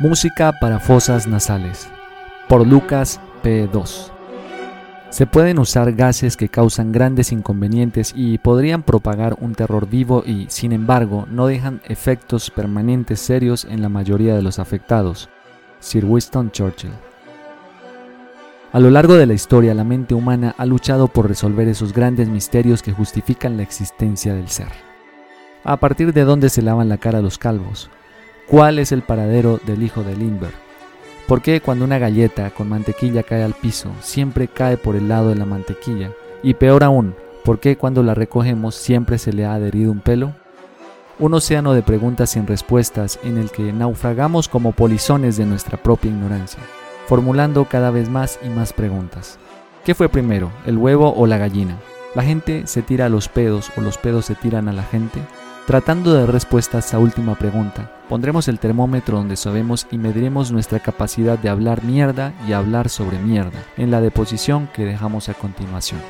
Música para fosas nasales. Por Lucas P2. Se pueden usar gases que causan grandes inconvenientes y podrían propagar un terror vivo y, sin embargo, no dejan efectos permanentes serios en la mayoría de los afectados. Sir Winston Churchill. A lo largo de la historia, la mente humana ha luchado por resolver esos grandes misterios que justifican la existencia del ser. ¿A partir de dónde se lavan la cara los calvos? ¿Cuál es el paradero del hijo de Lindbergh? ¿Por qué cuando una galleta con mantequilla cae al piso siempre cae por el lado de la mantequilla? Y peor aún, ¿por qué cuando la recogemos siempre se le ha adherido un pelo? Un océano de preguntas sin respuestas en el que naufragamos como polizones de nuestra propia ignorancia, formulando cada vez más y más preguntas. ¿Qué fue primero, el huevo o la gallina? ¿La gente se tira a los pedos o los pedos se tiran a la gente? Tratando de respuesta a esta última pregunta, pondremos el termómetro donde sabemos y mediremos nuestra capacidad de hablar mierda y hablar sobre mierda en la deposición que dejamos a continuación.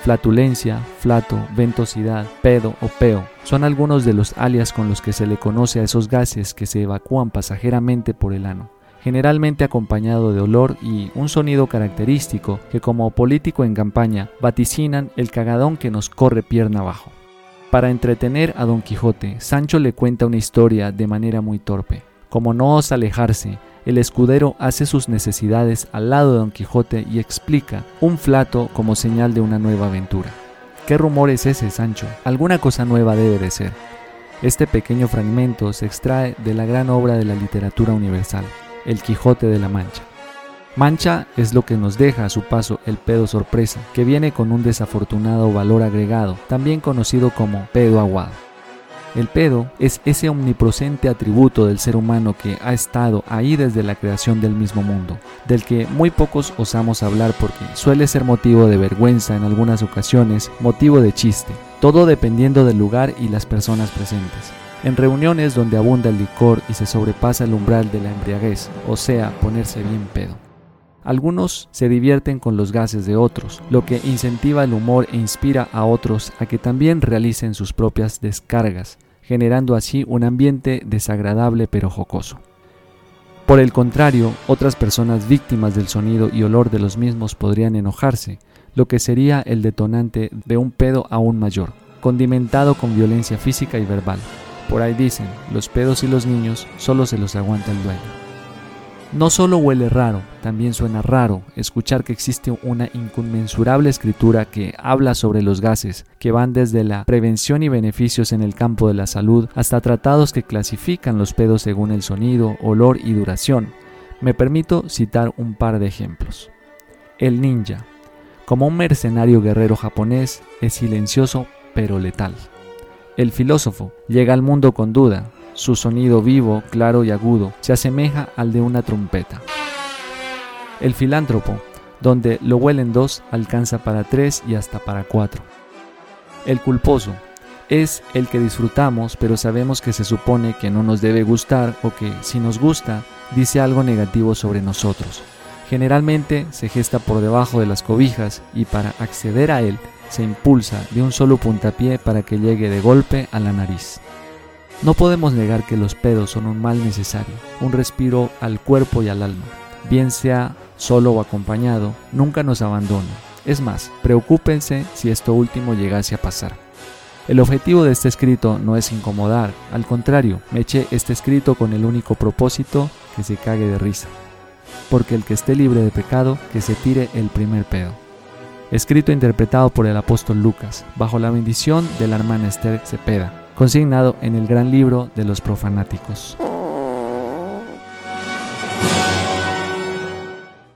Flatulencia, flato, ventosidad, pedo o peo son algunos de los alias con los que se le conoce a esos gases que se evacúan pasajeramente por el ano, generalmente acompañado de olor y un sonido característico que como político en campaña vaticinan el cagadón que nos corre pierna abajo. Para entretener a Don Quijote, Sancho le cuenta una historia de manera muy torpe. Como no osa alejarse, el escudero hace sus necesidades al lado de Don Quijote y explica un flato como señal de una nueva aventura. ¿Qué rumor es ese, Sancho? Alguna cosa nueva debe de ser. Este pequeño fragmento se extrae de la gran obra de la literatura universal, El Quijote de la Mancha. Mancha es lo que nos deja a su paso el pedo sorpresa, que viene con un desafortunado valor agregado, también conocido como pedo aguado. El pedo es ese omnipresente atributo del ser humano que ha estado ahí desde la creación del mismo mundo, del que muy pocos osamos hablar porque suele ser motivo de vergüenza en algunas ocasiones, motivo de chiste, todo dependiendo del lugar y las personas presentes. En reuniones donde abunda el licor y se sobrepasa el umbral de la embriaguez, o sea, ponerse bien pedo. Algunos se divierten con los gases de otros, lo que incentiva el humor e inspira a otros a que también realicen sus propias descargas, generando así un ambiente desagradable pero jocoso. Por el contrario, otras personas víctimas del sonido y olor de los mismos podrían enojarse, lo que sería el detonante de un pedo aún mayor, condimentado con violencia física y verbal. Por ahí dicen, los pedos y los niños solo se los aguanta el dueño. No solo huele raro, también suena raro escuchar que existe una inconmensurable escritura que habla sobre los gases, que van desde la prevención y beneficios en el campo de la salud hasta tratados que clasifican los pedos según el sonido, olor y duración. Me permito citar un par de ejemplos. El ninja. Como un mercenario guerrero japonés, es silencioso pero letal. El filósofo llega al mundo con duda, su sonido vivo, claro y agudo se asemeja al de una trompeta. El filántropo, donde lo huelen dos, alcanza para tres y hasta para cuatro. El culposo es el que disfrutamos, pero sabemos que se supone que no nos debe gustar o que, si nos gusta, dice algo negativo sobre nosotros. Generalmente se gesta por debajo de las cobijas y para acceder a él se impulsa de un solo puntapié para que llegue de golpe a la nariz. No podemos negar que los pedos son un mal necesario, un respiro al cuerpo y al alma. Bien sea solo o acompañado, nunca nos abandona. Es más, preocúpense si esto último llegase a pasar. El objetivo de este escrito no es incomodar, al contrario, me eché este escrito con el único propósito que se cague de risa. Porque el que esté libre de pecado, que se tire el primer pedo. Escrito e interpretado por el apóstol Lucas, bajo la bendición de la hermana Esther Cepeda consignado en el gran libro de los profanáticos.